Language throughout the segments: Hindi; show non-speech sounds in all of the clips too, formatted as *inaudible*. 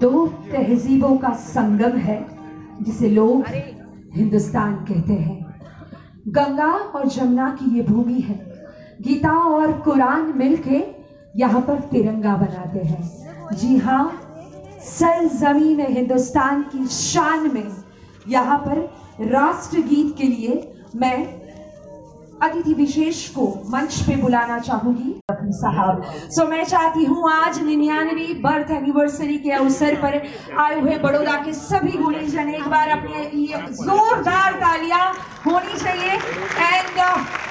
दो तहजीबों का संगम है जिसे लोग हिंदुस्तान कहते हैं। गंगा और जमुना की ये भूमि है। गीता और कुरान मिलके यहाँ पर तिरंगा बनाते हैं। जी हाँ सर ज़मीन हिंदुस्तान की शान में यहाँ पर राष्ट्रगीत के लिए मैं अतिथि विशेष को मंच पे बुलाना चाहूँगी। साहब सो so, मैं चाहती हूँ आज निन्यानवी बर्थ एनिवर्सरी के अवसर पर आए हुए बड़ौदा के सभी गुणीजन एक बार अपने लिए जोरदार तालियाँ होनी चाहिए। And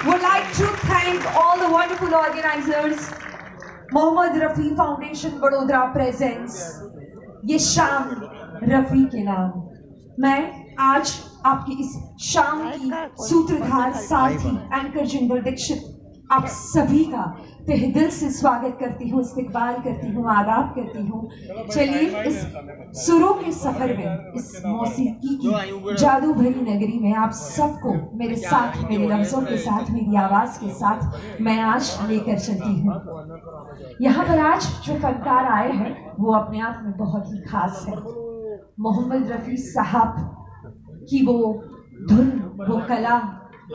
would like to thank all the wonderful organisers Mohammed Rafi foundation Vadodara presents ये शाम रफी के नाम। मैं आज आपकी इस शाम की सूत्रधार साथी एंकर जिंदल दीक्षित आप सभी का तहे दिल से स्वागत करती हूँ इस्तकबाल करती हूँ आदाब करती हूँ। चलिए इस सुरों के सफ़र में इस मौसीकी की जादू भरी नगरी में आप सबको मेरे साथ मेरे लफ्जों के साथ मेरी आवाज़ के साथ मैं आज लेकर चलती हूँ। यहाँ पर आज जो फनकार आए हैं वो अपने आप में बहुत ही खास है। मोहम्मद रफ़ी साहब की वो धुन वो कला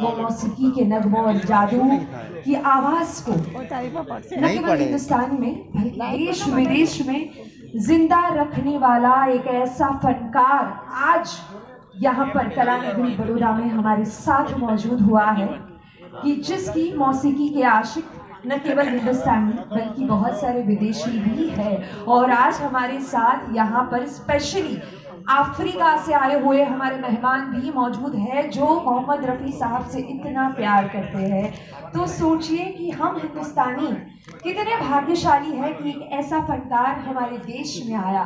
वो मौसीकी के नगमों और जादू की आवाज़ को न केवल हिंदुस्तान में बल्कि देश विदेश में ज़िंदा रखने वाला एक ऐसा फनकार आज यहाँ पर कला नगरी बड़ोदा में हमारे साथ मौजूद हुआ है कि जिसकी मौसीकी के आशिक न केवल हिंदुस्तानी बल्कि बहुत सारे विदेशी भी है। और आज हमारे साथ यहाँ पर स्पेशली अफ्रीका से आए हुए हमारे मेहमान भी मौजूद है जो मोहम्मद रफ़ी साहब से इतना प्यार करते हैं। तो सोचिए कि हम हिंदुस्तानी कितने भाग्यशाली है कि एक ऐसा फनकार हमारे देश में आया।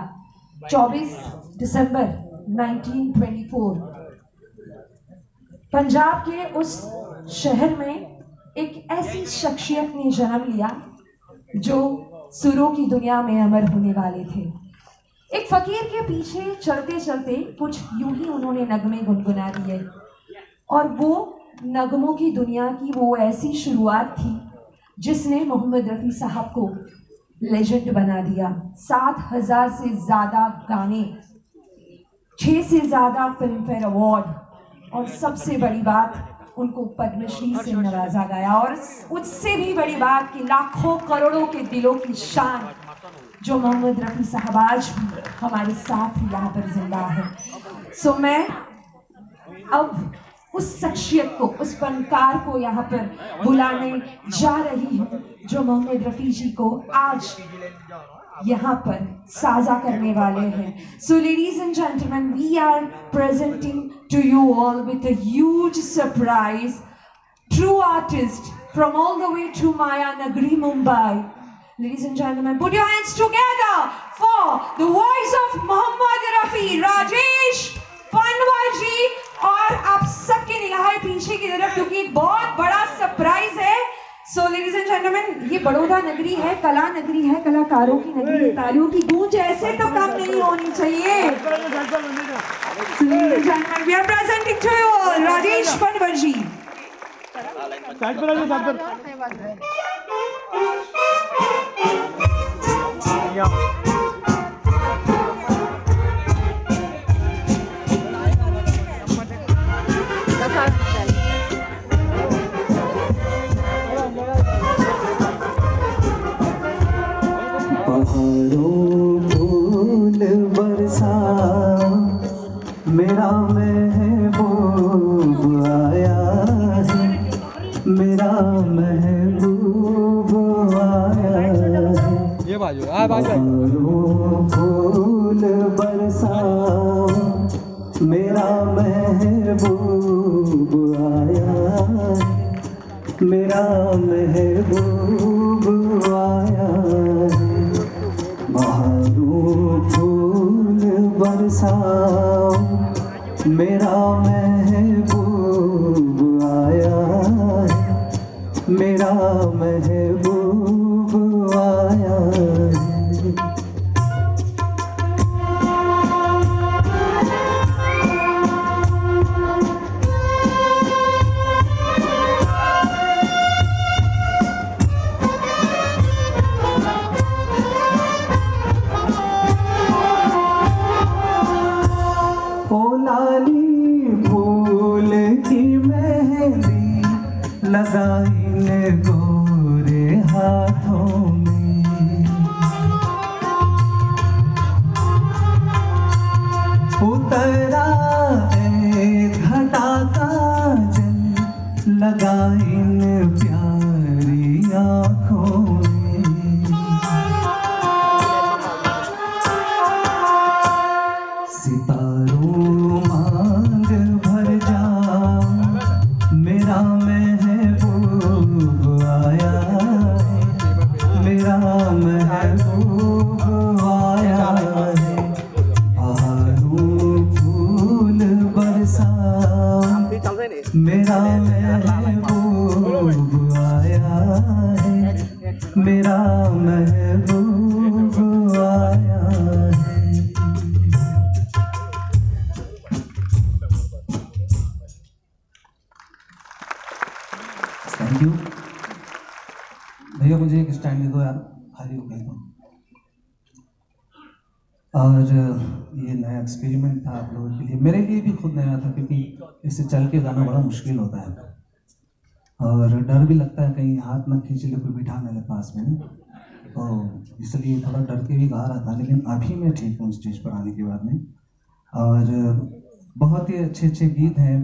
24 दिसंबर 1924 पंजाब के उस शहर में एक ऐसी शख्सियत ने जन्म लिया जो सुरों की दुनिया में अमर होने वाले थे। एक फकीर के पीछे चलते चलते कुछ यूँ ही उन्होंने नगमे गुनगुना दिए। और वो नगमों की दुनिया की वो ऐसी शुरुआत थी जिसने मोहम्मद रफ़ी साहब को लेजेंड बना दिया। सात हज़ार से ज़्यादा गाने छः से ज़्यादा फ़िल्म फेयर अवार्ड और सबसे बड़ी बात, उनको पद्मश्री से नवाजा गया। और उससे भी बड़ी बात कि लाखों करोड़ों के दिलों की शान जो मोहम्मद रफ़ी साहब आज हमारे साथ यहाँ पर ज़िंदा है। सो so, मैं अब उस शख्सियत को उस फनकार को यहाँ पर बुलाने जा रही हूँ जो मोहम्मद रफ़ी जी को आज यहाँ पर साझा करने वाले हैं। So ladies and gentleman we are presenting to you all with a huge surprise true artist from all the way to Maya Nagri Mumbai. Ladies and gentlemen, put your hands together for the voice of Muhammad Rafi, Rajesh Panwal ji और आप सबकी निगाहें पीछे की तरफ़ क्योंकि एक बहुत बड़ा सरप्राइज़ है। सो लेडीज़ एंड जेंटलमैन ये बड़ौदा नगरी है कला नगरी है कलाकारों की नगरी है तालियों की गूंज ऐसे तो कम नहीं होनी चाहिए। We are presenting to you Rajesh Panwar ji side पर आ जाओ साइड पर। बाजू आ बाजू। फूल बरसा मेरा महबूब आया। मेरा महबूब आया। बहारों फूल बरसाओ, मेरा महबूब आया। मेरा महबूब थैंक यू भैया, मुझे एक स्टैंड दे दो यार, खाली हो गया तो। और ये नया एक्सपेरिमेंट था आप लोगों के लिए। मेरे लिए भी खुद नया था, क्योंकि इससे चल के गाना बड़ा मुश्किल होता है। और डर भी लगता है, कहीं हाथ ना खींच ले, कोई बिठा मेरे पास में तो इसलिए थोड़ा डर के भी गा रहा था लेकिन अभी मैं ठीक हूँ स्टेज पर आने के बाद में। और बहुत ही अच्छे अच्छे गीत हैं।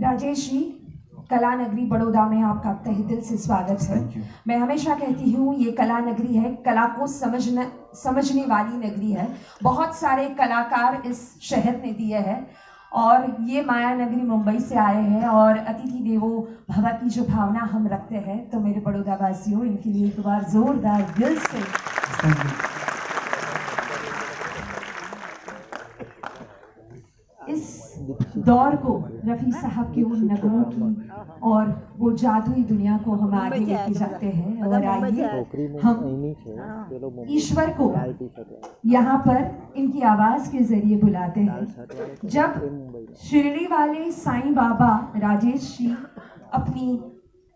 राजेश जी कला नगरी बड़ौदा में आपका तहे दिल से स्वागत है। मैं हमेशा कहती हूँ ये कला नगरी है कला को समझने समझने वाली नगरी है। बहुत सारे कलाकार इस शहर ने दिए हैं और ये माया नगरी मुंबई से आए हैं और अतिथि देवो भव की जो भावना हम रखते हैं तो मेरे बड़ौदा वासियों इनके लिए एक बार जोरदार दिल से दौर को रफ़ी साहब के उन नगरों की और वो जादुई दुनिया को हम आगे लेके जाते हैं और आइए हम ईश्वर को यहाँ पर इनकी आवाज़ के ज़रिए बुलाते हैं। जब शिरडी वाले साईं बाबा राजेश जी अपनी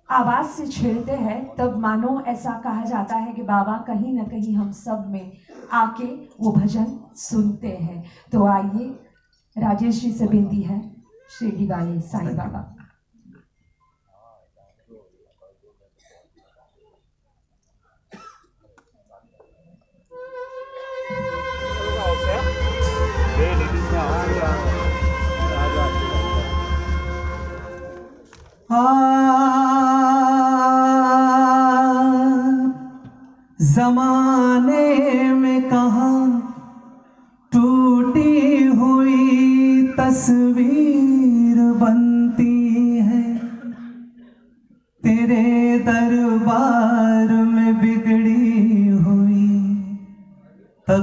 आवाज़ से छेड़ते हैं तब मानो ऐसा कहा जाता है कि बाबा कहीं ना कहीं हम सब में आके वो भजन सुनते हैं। तो आइए राजेश जी से विनती है शिरडी वाले साईं बाबा। जमाने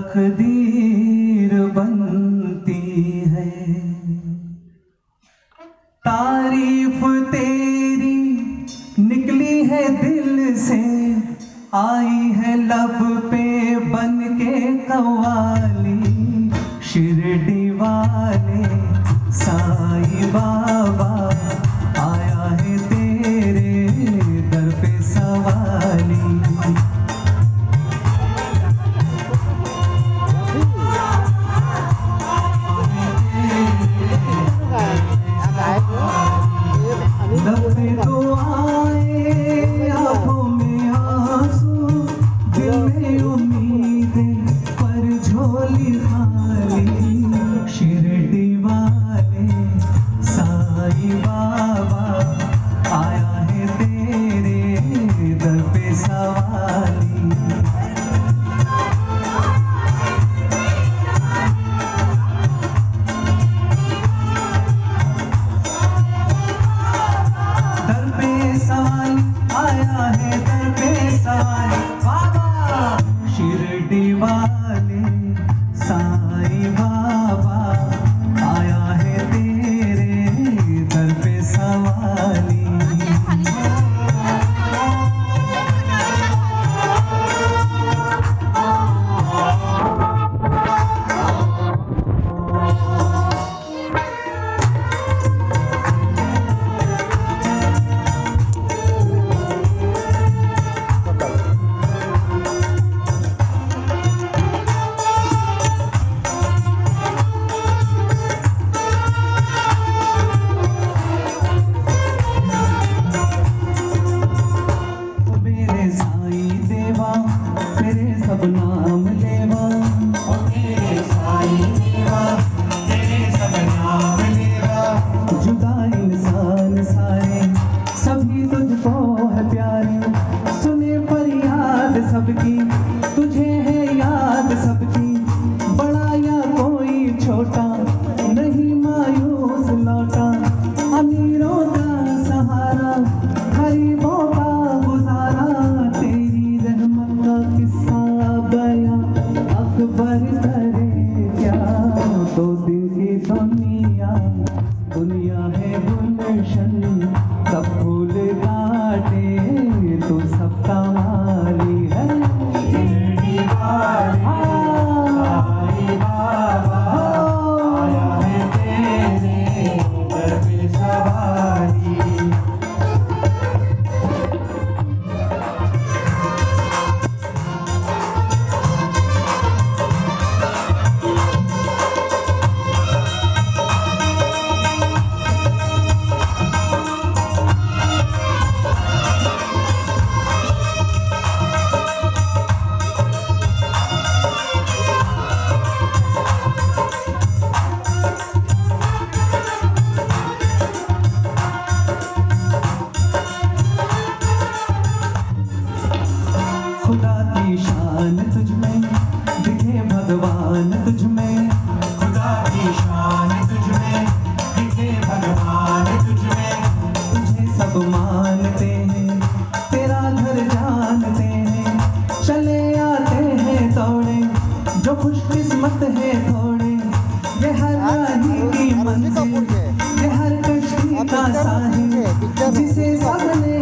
तकदीर बनती है। तारीफ़ तेरी निकली है दिल से आई है लब ये की मंजिल हर कश्ती का साहिल जिसे सबने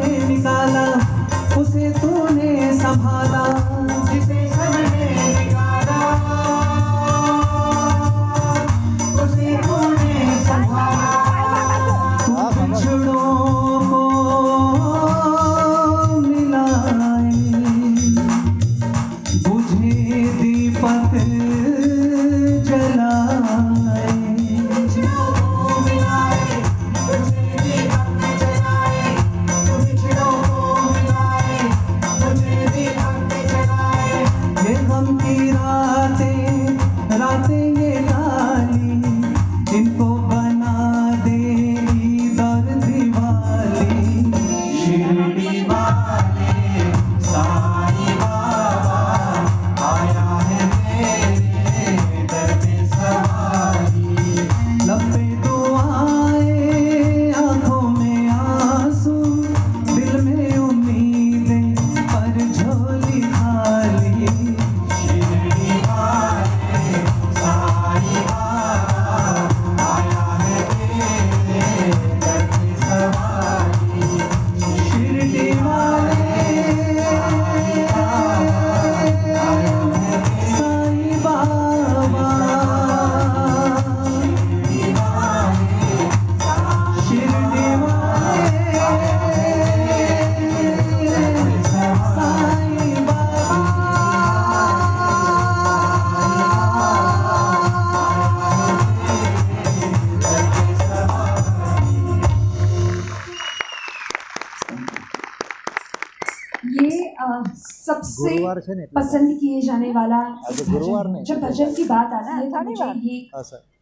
पसंद किए जाने वाला आज गुरुवार भजन जब भजन की बात आती है तो मुझे ये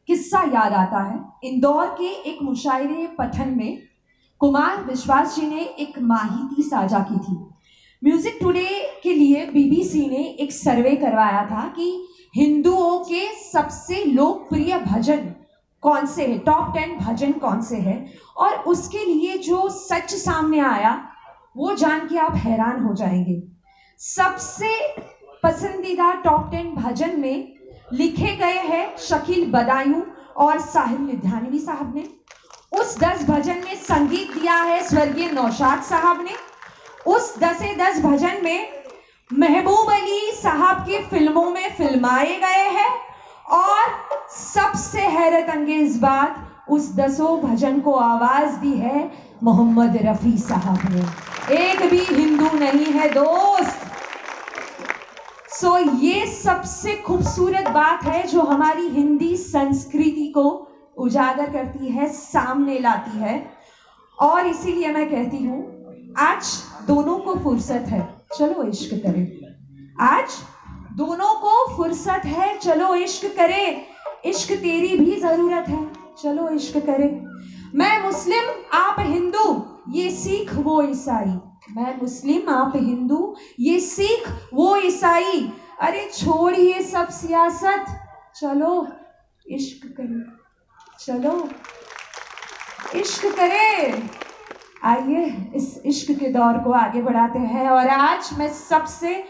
किस्सा याद आता है। इंदौर के एक मुशायरे पठन में कुमार विश्वास जी ने एक माहिती साझा की थी। म्यूज़िक टुडे के लिए बीबीसी ने एक सर्वे करवाया था कि हिंदुओं के सबसे लोकप्रिय भजन कौन से हैं? टॉप टेन भजन कौन से हैं? और उसके लिए जो सच सामने आया वो जान के आप हैरान हो जाएँगे। सबसे पसंदीदा टॉप टेन भजन में लिखे गए हैं शकील बदायूं और साहिल लुधियानवी साहब ने। उस दस भजन में संगीत दिया है स्वर्गीय नौशाद साहब ने। उस दसे दस भजन में महबूब अली साहब की फ़िल्मों में फिल्माए गए हैं और सबसे हैरत अंगेज बात उस दसों भजन को आवाज़ दी है मोहम्मद रफी साहब ने। एक भी हिंदू नहीं है दोस्त। सो so, ये सबसे खूबसूरत बात है जो हमारी हिंदी संस्कृति को उजागर करती है सामने लाती है। और इसीलिए मैं कहती हूँ आज दोनों को फुर्सत है। चलो इश्क करें। आज दोनों को फुर्सत है। चलो इश्क करें। इश्क तेरी भी ज़रूरत है। चलो इश्क करें। मैं मुस्लिम, आप हिंदू। ये सिख वो ईसाई। मैं मुस्लिम, आप हिंदू। ये सिख वो ईसाई। अरे छोड़िए सब सियासत। चलो, इश्क करें। चलो, इश्क करें। आइए, इस इश्क के दौर को आगे बढ़ाते हैं। और आज मैं सबसे,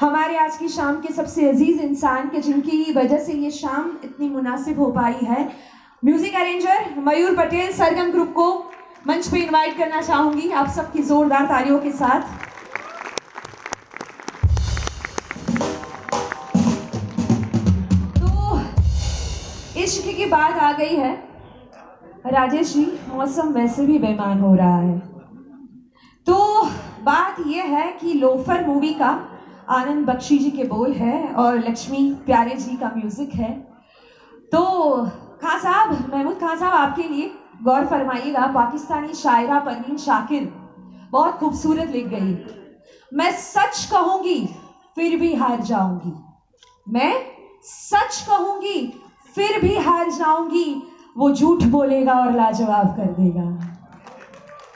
हमारे आज की शाम के सबसे अज़ीज़ इंसान के जिनकी वजह से ये शाम इतनी मुनासिब हो पाई है music arranger Mayur Patel Sargam group को मंच पे इनवाइट करना चाहूँगी। आप सबकी जोरदार तालियों के साथ। तो इश्क की बात आ गई है। राजेश जी, मौसम वैसे भी बेमान हो रहा है। तो बात यह है कि लोफर मूवी का आनंद बख्शी जी के बोल है और लक्ष्मी प्यारे जी का म्यूज़िक है। तो खान साहब महमूद खान साहब आपके लिए गौर फरमाइएगा पाकिस्तानी शायरा परवीन शाकिर बहुत खूबसूरत लिख गई मैं सच कहूँगी फिर भी हार जाऊँगी। मैं सच कहूँगी फिर भी हार जाऊँगी। वो झूठ बोलेगा और लाजवाब कर देगा।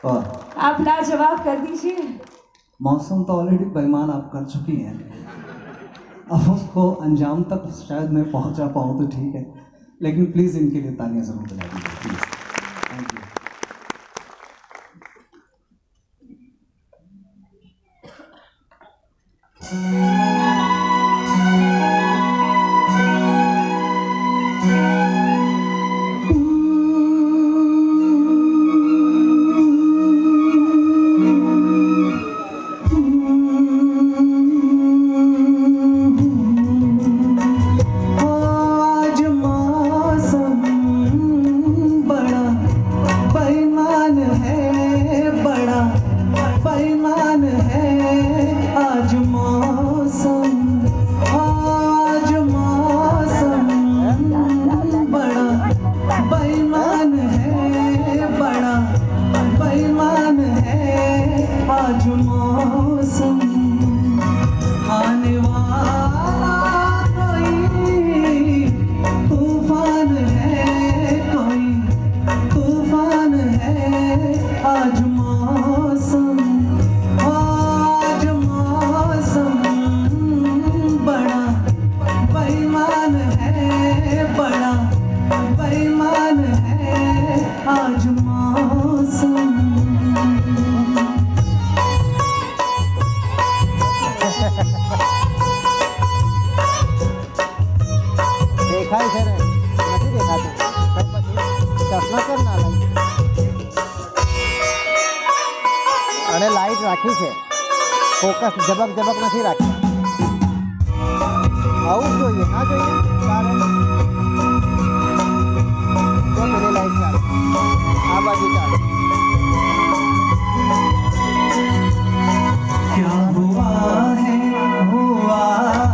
और आप लाजवाब कर दीजिए। मौसम तो ऑलरेडी बेईमान आप कर चुकी हैं। अब उसको अंजाम तक शायद मैं पहुँचा पाऊँ तो ठीक है। लेकिन प्लीज़ इनके लिए तालियाँ ज़रूर बजा दीजिए प्लीज़ ફોકસ ઝબક ઝબક નથી રાખી આવું જ જોઈએ ના જોઈએ તારે તો પેલી લાઈટ ચાલે આ બાજુ ચાલે क्या हुआ है हुआ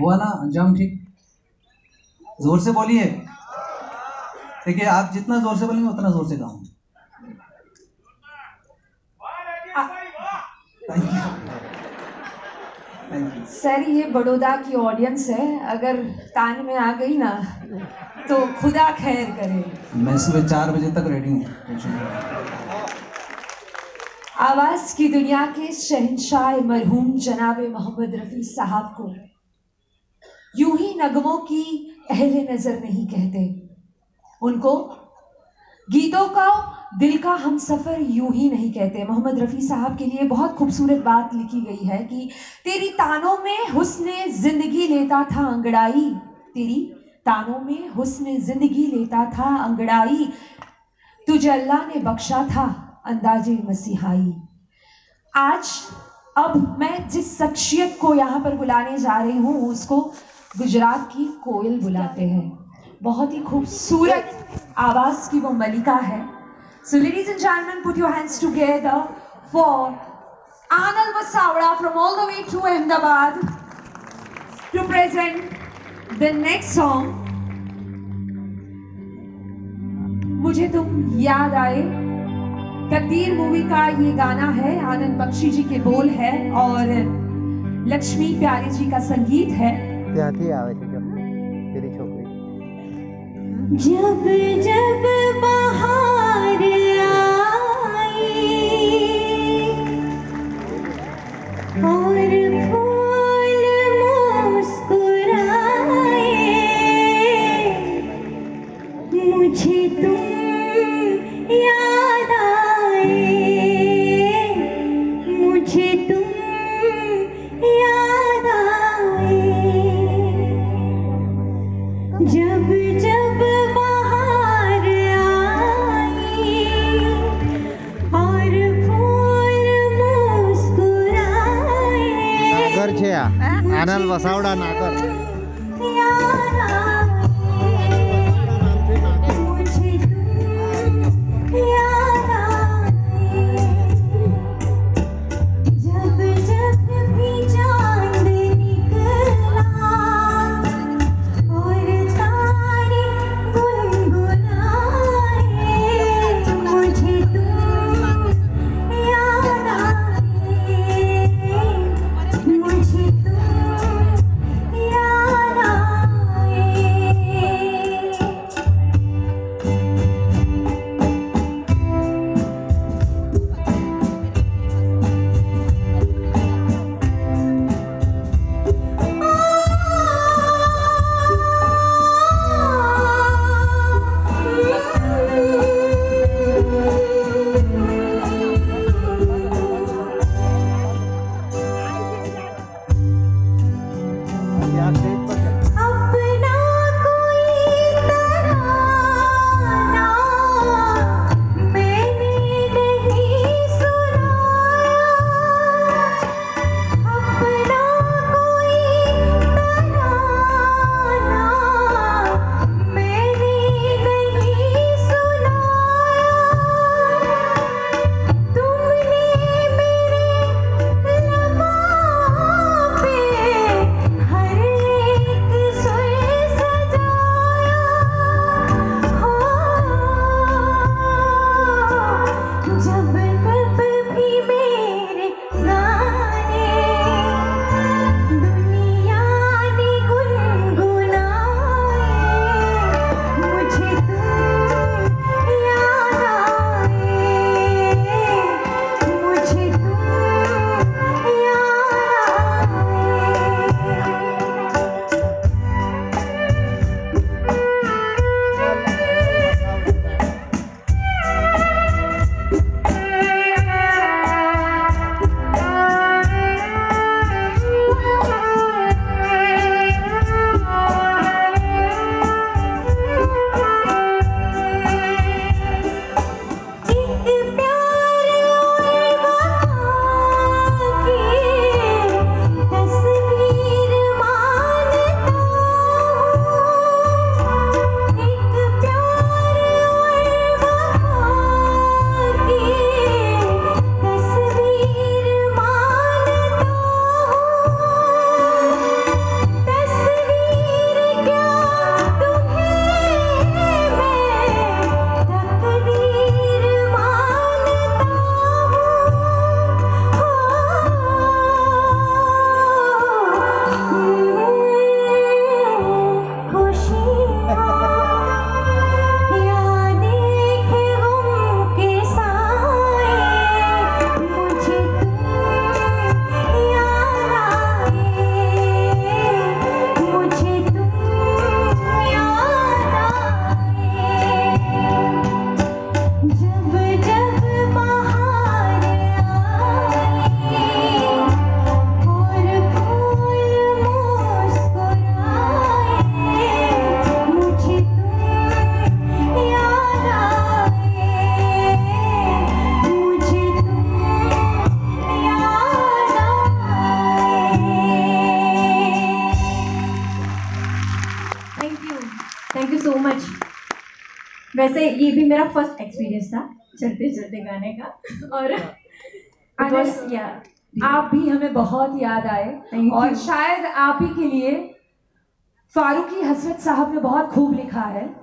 हुआ ना अंजाम ठीक। ज़ोर से बोलिए। देखिए आप जितना ज़ोर से बोलेंगे उतना ज़ोर से गाऊँगा। थैंक यू सर ये बड़ौदा की ऑडियंस है। अगर तान में आ गई ना तो खुदा खैर करे। मैं सुबह चार बजे तक रेडी हूँ। आवाज़ की दुनिया के शहनशाह मरहूम जनाब मोहम्मद रफ़ी साहब को यूँ ही नगमों की अहले नज़र नहीं कहते। उनको गीतों का दिल का हम सफ़र यूँ ही नहीं कहते। मोहम्मद रफ़ी साहब के लिए बहुत खूबसूरत बात लिखी गई है कि, तेरी तानों में हुस्न ज़िंदगी लेता था अंगड़ाई। तेरी तानों में हुस्न ज़िंदगी लेता था अंगड़ाई। तुझे अल्लाह ने बख्शा था अंदाजे मसीहाई। आज, अब मैं जिस शख्सियत को यहाँ पर बुलाने जा रही हूँ, उसको गुजरात की कोयल बुलाते हैं। बहुत ही खूबसूरत आवाज़ की वो मलिका है। So ladies and gentlemen, put your hands together for Anand Vasavra from all the way to Ahmedabad to present the next song. मुझे तुम याद आए कदीर मूवी का ये गाना है आनंद बख्शी जी के बोल है और लक्ष्मी प्यारी जी का संगीत है जब जब આનંદ વસાવડા નાગર. वैसे ये भी मेरा फ़र्स्ट एक्सपीरियंस था चलते चलते गाने का। और it was- आप भी हमें बहुत याद आए। और शायद आप ही के लिए फारूकी हसरत साहब ने बहुत खूब लिखा है।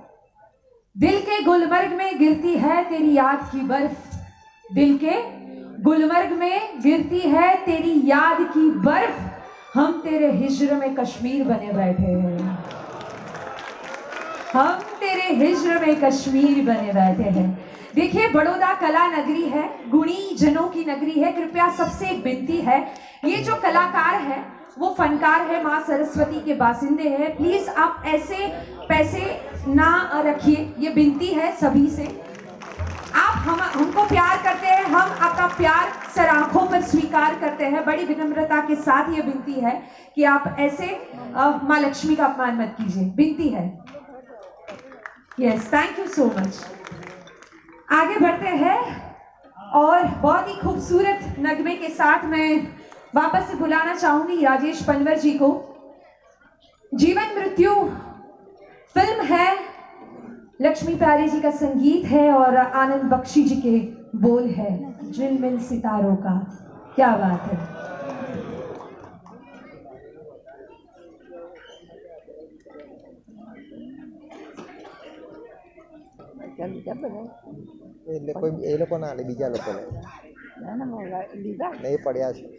दिल के गुलमर्ग में गिरती है तेरी याद की बर्फ़। दिल के गुलमर्ग में गिरती है तेरी याद की बर्फ़। हम तेरे हिजर में कश्मीर बने बैठे हैं। हम तेरे हिजर में कश्मीर बने बैठे हैं। देखिए, बड़ौदा कला नगरी है, गुणी जनों की नगरी है। कृपया सबसे एक विनती है, ये जो कलाकार है, वो फनकार है, माँ सरस्वती के बासिंदे हैं। प्लीज़ आप ऐसे पैसे ना रखिए, ये विनती है सभी से। आप हम, हमको प्यार करते हैं, हम आपका प्यार सर आँखों पर स्वीकार करते हैं। बड़ी विनम्रता के साथ ये विनती है कि आप ऐसे माँ लक्ष्मी का अपमान मत कीजिए। विनती है। Yes thank you so much आगे बढ़ते हैं और बहुत ही खूबसूरत नगमे के साथ मैं वापस से बुलाना चाहूँगी राजेश पनवर जी को। जीवन मृत्यु फ़िल्म है, लक्ष्मी प्यारे जी का संगीत है और आनंद बख्शी जी के बोल है झिलमिल सितारों का। क्या बात है। એટલે કોઈ એ લોકો ના લે બીજા લોકો લે નહીં પડ્યા છે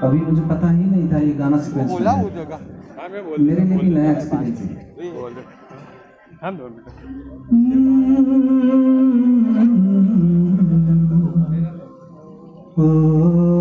अभी मुझे पता ही नहीं था ये गाना सीक्वेंस मेरे लिए भी नया एक्सपीरियंस है Oh.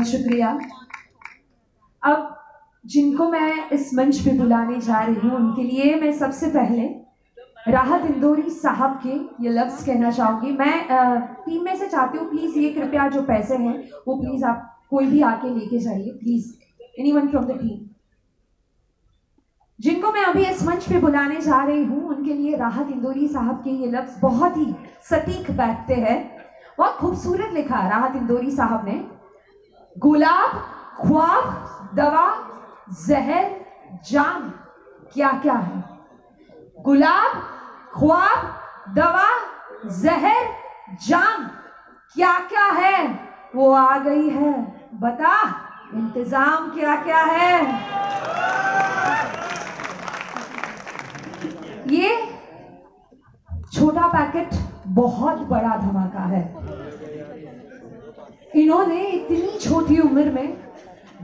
बहुत शुक्रिया। अब जिनको मैं इस मंच पे बुलाने जा रही हूँ, उनके लिए मैं सबसे पहले राहत इंदौरी साहब के, ये लफ्ज़ कहना चाहूँगी। मैं टीम में से चाहती हूँ प्लीज़ ये कृपया जो पैसे हैं, वो प्लीज़ आप कोई भी आके लेके जाइए please anyone from the team जिनको मैं अभी इस मंच पे बुलाने जा रही हूँ, उनके लिए राहत इंदौरी साहब के ये लफ्ज़ बहुत ही सटीक बैठते हैं। बहुत खूबसूरत लिखा राहत इंदौरी साहब ने। गुलाब, ख्वाब, दवा, जहर, जाम क्या क्या है? गुलाब, ख्वाब, दवा, जहर, जाम क्या क्या है? वो आ गई है। बता, इंतज़ाम क्या क्या है? ये छोटा पैकेट बहुत बड़ा धमाका है। इन्होंने इतनी छोटी उम्र में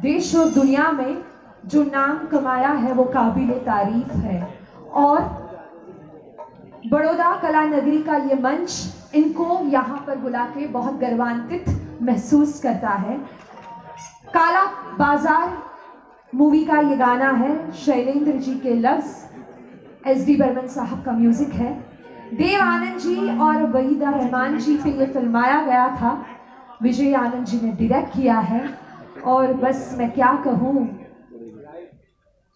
देश और दुनिया में जो नाम कमाया है, वो काबिल तारीफ़ है। और बड़ौदा कला नगरी का ये मंच इनको यहाँ पर बुला के बहुत गर्वान्वित महसूस करता है। काला बाज़ार मूवी का ये गाना है, शैलेंद्र जी के लफ्ज़, एस डी बर्मन साहब का म्यूज़िक है। देव आनंद जी और वहीदा रहमान जी पे ये फिल्माया गया था। विजय आनंद जी ने डायरेक्ट किया है और बस मैं क्या कहूँ,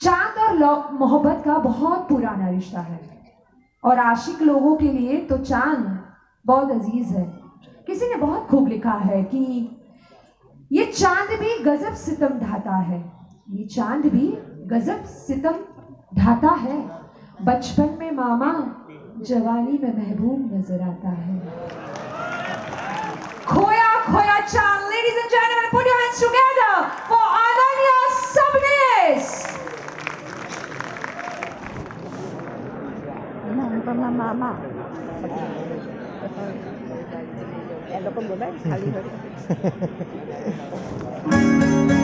चाँद और मोहब्बत का बहुत पुराना रिश्ता है। और आशिक लोगों के लिए तो चाँद बहुत अज़ीज़ है। किसी ने बहुत खूब लिखा है कि ये चाँद भी गजब सितम ढाता है। ये चाँद भी गजब सितम ढाता है। बचपन में मामा जवानी में महबूब नज़र आता है। खोया Ladies and gentlemen, put your hands together for Ananya Sabnis. Mama. Hello, Pembulan. *laughs*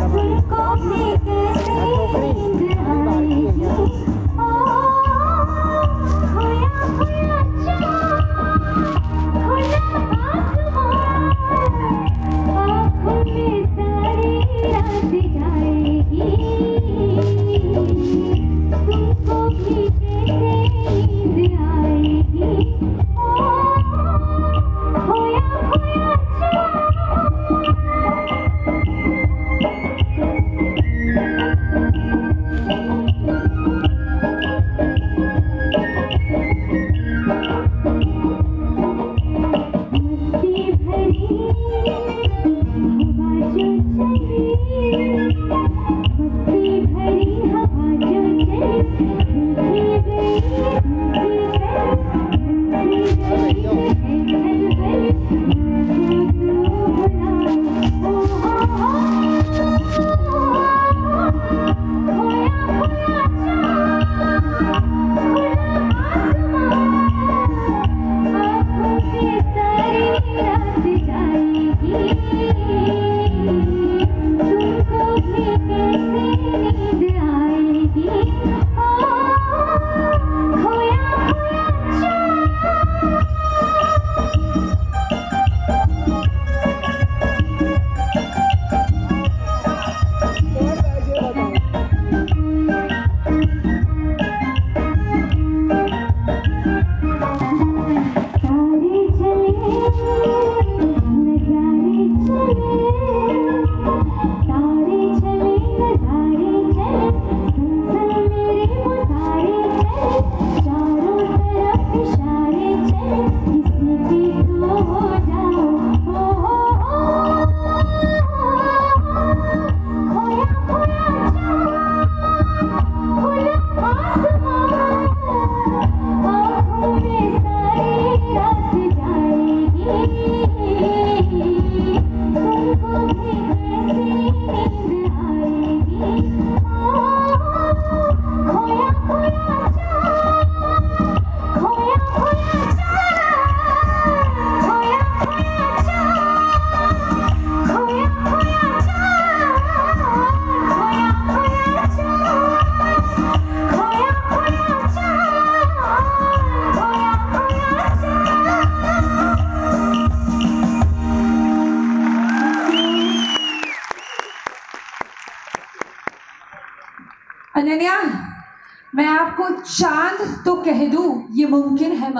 तुमको भी कैसे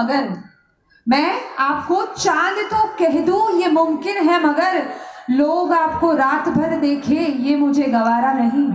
मगर। मैं आपको चाँद तो कह दूँ ये मुमकिन है मगर। लोग आपको रात भर देखे ये मुझे गवारा नहीं।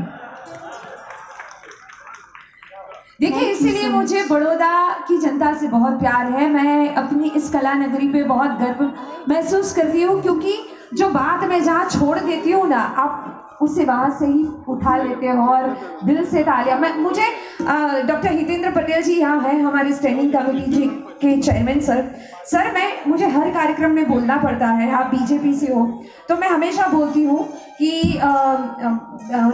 देखिए इसीलिए मुझे बड़ौदा की जनता से बहुत प्यार है। मैं अपनी इस कला नगरी पे बहुत गर्व महसूस करती हूँ क्योंकि जो बात मैं जहाँ छोड़ देती हूँ ना आप उसे वहाँ से ही उठा लेते हो और दिल से तालियाँ। मैं, मुझे डॉक्टर हितेंद्र पटेल जी यहाँ हैं, हमारे स्टैंडिंग कमेटी जी के चेयरमैन सर सर मैं, मुझे हर कार्यक्रम में बोलना पड़ता है, आप बीजेपी से हो। तो मैं हमेशा बोलती हूँ कि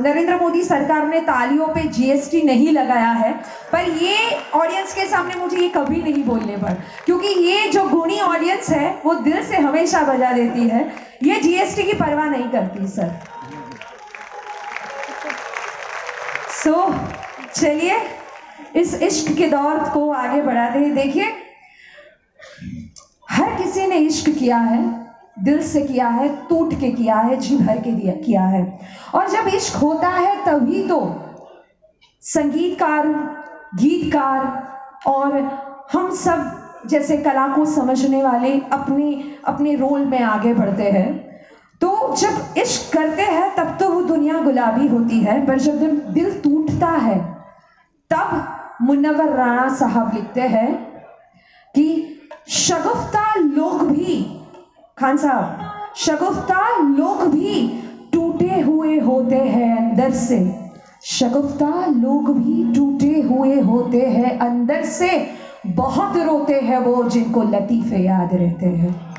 नरेंद्र मोदी सरकार ने तालियों पे जीएसटी नहीं लगाया है, पर ये ऑडियंस के सामने मुझे ये कभी नहीं बोलने पर। क्योंकि ये जो गुणी ऑडियंस है, वो दिल से हमेशा बजा देती है। ये जीएसटी की परवाह नहीं करती सर सो so, चलिए इस इश्क के दौर को आगे बढ़ाते हैं। देखिए हर किसी ने इश्क किया है दिल से किया है टूट के किया है जी भर के दिया किया है। और जब इश्क होता है तभी तो संगीतकार गीतकार और हम सब जैसे कला को समझने वाले अपने अपने रोल में आगे बढ़ते हैं। तो जब इश्क करते हैं, तब तो वो दुनिया गुलाबी होती है, पर जब दिल टूटता है, तब मुन्नवर राणा साहब लिखते हैं कि शगुफ्ता लोग भी, खान साहब, शगुफ्ता लोग भी टूटे हुए होते हैं अंदर से। शगुफ्ता लोग भी टूटे हुए होते हैं अंदर से। बहुत रोते हैं वो जिनको लतीफ़े याद रहते हैं।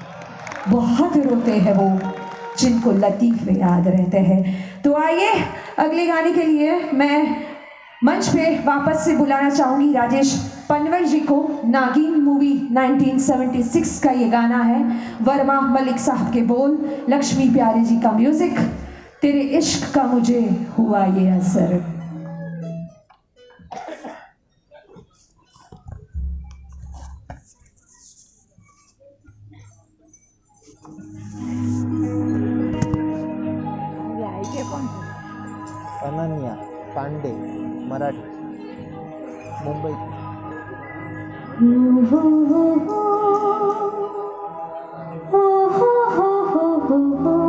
बहुत रोते हैं वो। जिनको लतीफ़ में याद रहते हैं। तो आइए अगले गाने के लिए मैं मंच पे वापस से बुलाना चाहूँगी राजेश पनवर जी को। नागिन मूवी 1976 का ये गाना है, वर्मा मलिक साहब के बोल, लक्ष्मी प्यारे जी का म्यूज़िक, तेरे इश्क का मुझे हुआ ये असर। पांडे मराठी मुंबई तेरे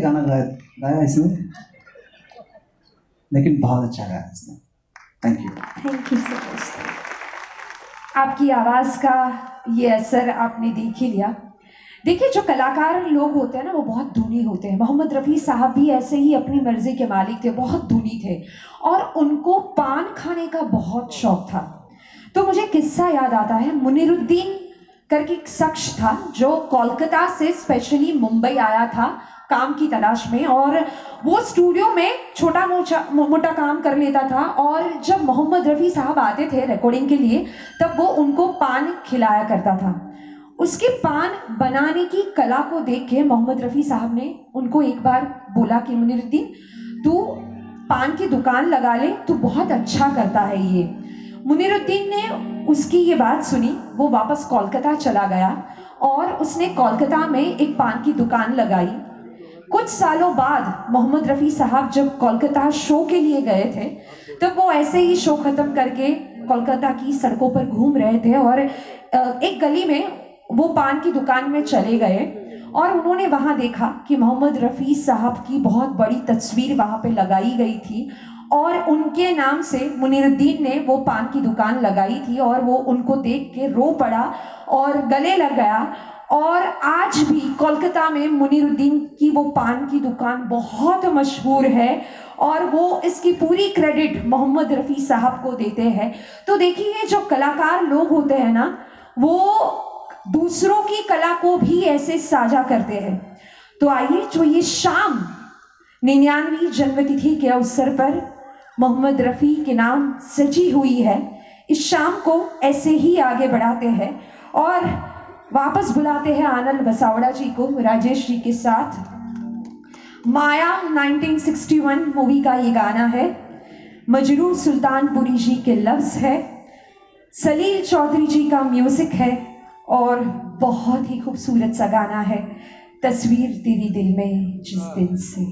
है गाना गाया गाया इसने? लेकिन बहुत अच्छा गाया इसने। Thank you thank you so much आपकी आवाज़ का ये असर आपने देख ही लिया। देखिए, जो कलाकार लोग होते हैं ना, वो बहुत धुनी होते हैं। मोहम्मद रफ़ी साहब भी ऐसे ही अपनी मर्ज़ी के मालिक थे, बहुत धुनी थे। और उनको पान खाने का बहुत शौक था। तो मुझे किस्सा याद आता है। मुनिरुद्दीन करके एक शख्स था, जो कोलकाता से स्पेशली मुंबई आया था। काम की तलाश में और वो स्टूडियो में छोटा मोटा मोटा काम कर लेता था और जब मोहम्मद रफ़ी साहब आते थे रिकॉर्डिंग के लिए, तब वो उनको पान खिलाया करता था। उसके पान बनाने की कला को देख के मोहम्मद रफ़ी साहब ने उनको एक बार बोला कि, मुनिरुद्दीन, तू पान की दुकान लगा ले, तू बहुत अच्छा करता है ये। मुनिरुद्दीन ने उसकी ये बात सुनी, वो वापस कोलकाता चला गया और उसने कोलकाता में एक पान की दुकान लगाई। कुछ सालों बाद मोहम्मद रफ़ी साहब जब कोलकाता शो के लिए गए थे, तब वो ऐसे ही शो ख़त्म करके कोलकाता की सड़कों पर घूम रहे थे और एक गली में वो पान की दुकान में चले गए और उन्होंने वहाँ देखा कि मोहम्मद रफ़ी साहब की बहुत बड़ी तस्वीर वहाँ पे लगाई गई थी और उनके नाम से मुनिरुद्दीन ने वो पान की दुकान लगाई थी और वो उनको देख के रो पड़ा और गले लग गया और आज भी कोलकाता में मुनिरुद्दीन की वो पान की दुकान बहुत मशहूर है और वो इसकी पूरी क्रेडिट मोहम्मद रफ़ी साहब को देते हैं। तो देखिए, जो कलाकार लोग होते हैं ना, वो दूसरों की कला को भी ऐसे साझा करते हैं। तो आइए, जो ये शाम निन्यानवी जन्मतिथि के अवसर पर मोहम्मद रफ़ी के नाम सजी हुई है, इस शाम को ऐसे ही आगे बढ़ाते हैं। और वापस बुलाते हैं आनंद बसावड़ा जी को राजेश जी के साथ माया 1961 मूवी का ये गाना है मजरू सुल्तानपुरी जी के लफ्ज़ है सलील चौधरी जी का म्यूज़िक है और बहुत ही खूबसूरत सा गाना है तस्वीर तेरी दिल में जिस दिन से